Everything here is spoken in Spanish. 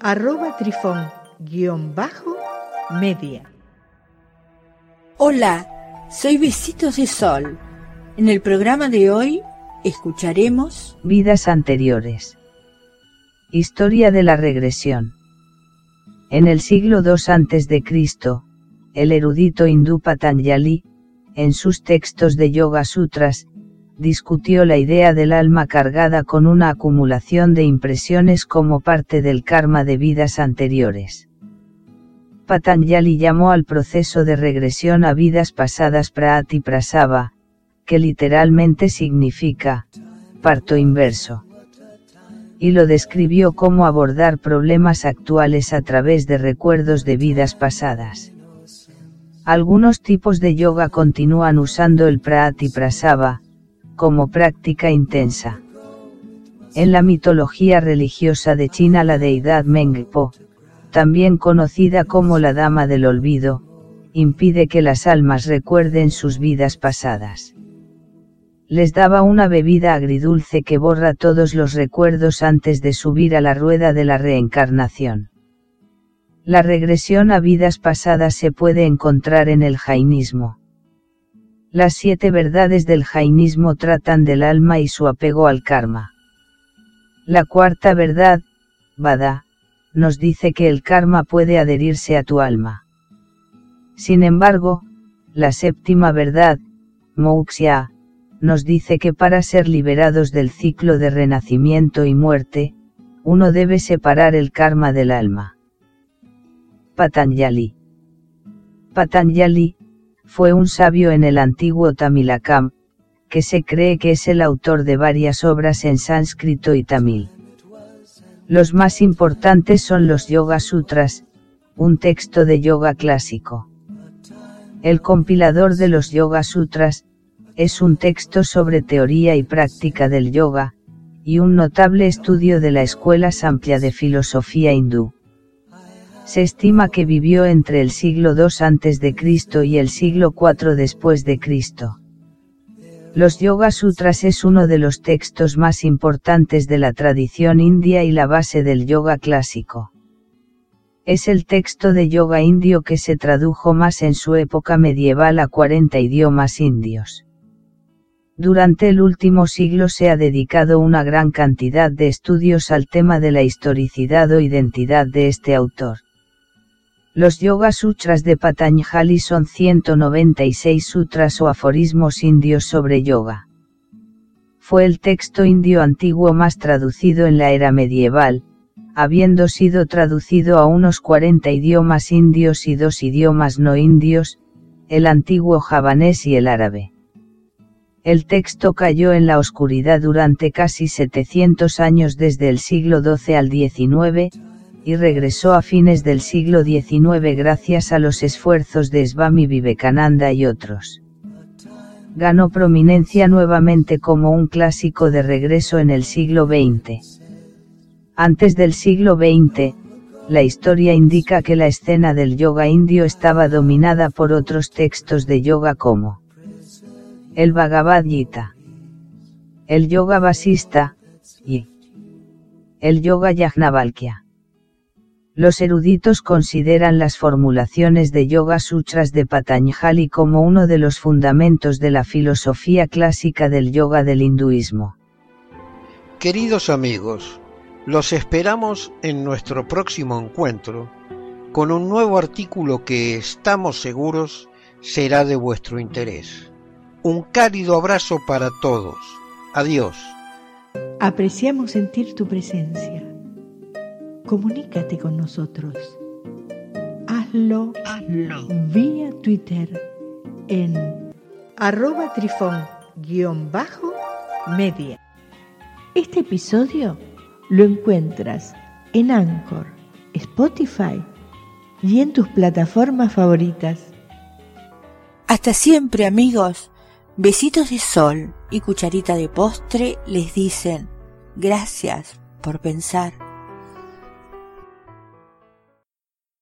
arroba trifón-media. Hola, soy Besitos de Sol. En el programa de hoy escucharemos Vidas anteriores. Historia de la regresión. En el siglo II a.C., el erudito hindú Patanjali, en sus textos de Yoga Sutras, discutió la idea del alma cargada con una acumulación de impresiones como parte del karma de vidas anteriores. Patanjali llamó al proceso de regresión a vidas pasadas Prati Prasava, que literalmente significa, parto inverso. Y lo describió como abordar problemas actuales a través de recuerdos de vidas pasadas. Algunos tipos de yoga continúan usando el Prati Prasava, como práctica intensa. En la mitología religiosa de China la deidad Mengpo, también conocida como la Dama del Olvido, impide que las almas recuerden sus vidas pasadas. Les daba una bebida agridulce que borra todos los recuerdos antes de subir a la rueda de la reencarnación. La regresión a vidas pasadas se puede encontrar en el jainismo. Las siete verdades del jainismo tratan del alma y su apego al karma. La cuarta verdad, Vada, nos dice que el karma puede adherirse a tu alma. Sin embargo, la séptima verdad, Moksha, nos dice que para ser liberados del ciclo de renacimiento y muerte, uno debe separar el karma del alma. Patanjali. Patanjali, fue un sabio en el antiguo Tamilakam, que se cree que es el autor de varias obras en sánscrito y tamil. Los más importantes son los Yoga Sutras, un texto de yoga clásico. El compilador de los Yoga Sutras, es un texto sobre teoría y práctica del yoga, y un notable estudio de la escuela amplia de filosofía hindú. Se estima que vivió entre el siglo II a.C. y el siglo IV después de Cristo. Los Yoga Sutras es uno de los textos más importantes de la tradición india y la base del yoga clásico. Es el texto de yoga indio que se tradujo más en su época medieval a 40 idiomas indios. Durante el último siglo se ha dedicado una gran cantidad de estudios al tema de la historicidad o identidad de este autor. Los Yoga Sutras de Patanjali son 196 sutras o aforismos indios sobre yoga. Fue el texto indio antiguo más traducido en la era medieval, habiendo sido traducido a unos 40 idiomas indios y dos idiomas no indios, el antiguo javanés y el árabe. El texto cayó en la oscuridad durante casi 700 años desde el siglo XII al XIX, y regresó a fines del siglo XIX gracias a los esfuerzos de Swami Vivekananda y otros. Ganó prominencia nuevamente como un clásico de regreso en el siglo XX. Antes del siglo XX, la historia indica que la escena del yoga indio estaba dominada por otros textos de yoga como el Bhagavad Gita, el Yoga Vasista, y el Yoga Yajnavalkya. Los eruditos consideran las formulaciones de Yoga Sutras de Patanjali como uno de los fundamentos de la filosofía clásica del yoga del hinduismo. Queridos amigos, los esperamos en nuestro próximo encuentro con un nuevo artículo que estamos seguros será de vuestro interés. Un cálido abrazo para todos. Adiós. Apreciamos sentir tu presencia comunícate con nosotros. Hazlo, Hazlo. vía Twitter en arroba trifón-media. Este episodio lo encuentras en Anchor, Spotify y en tus plataformas favoritas. Hasta siempre amigos. Besitos de sol y cucharita de postre les dicen gracias por pensar.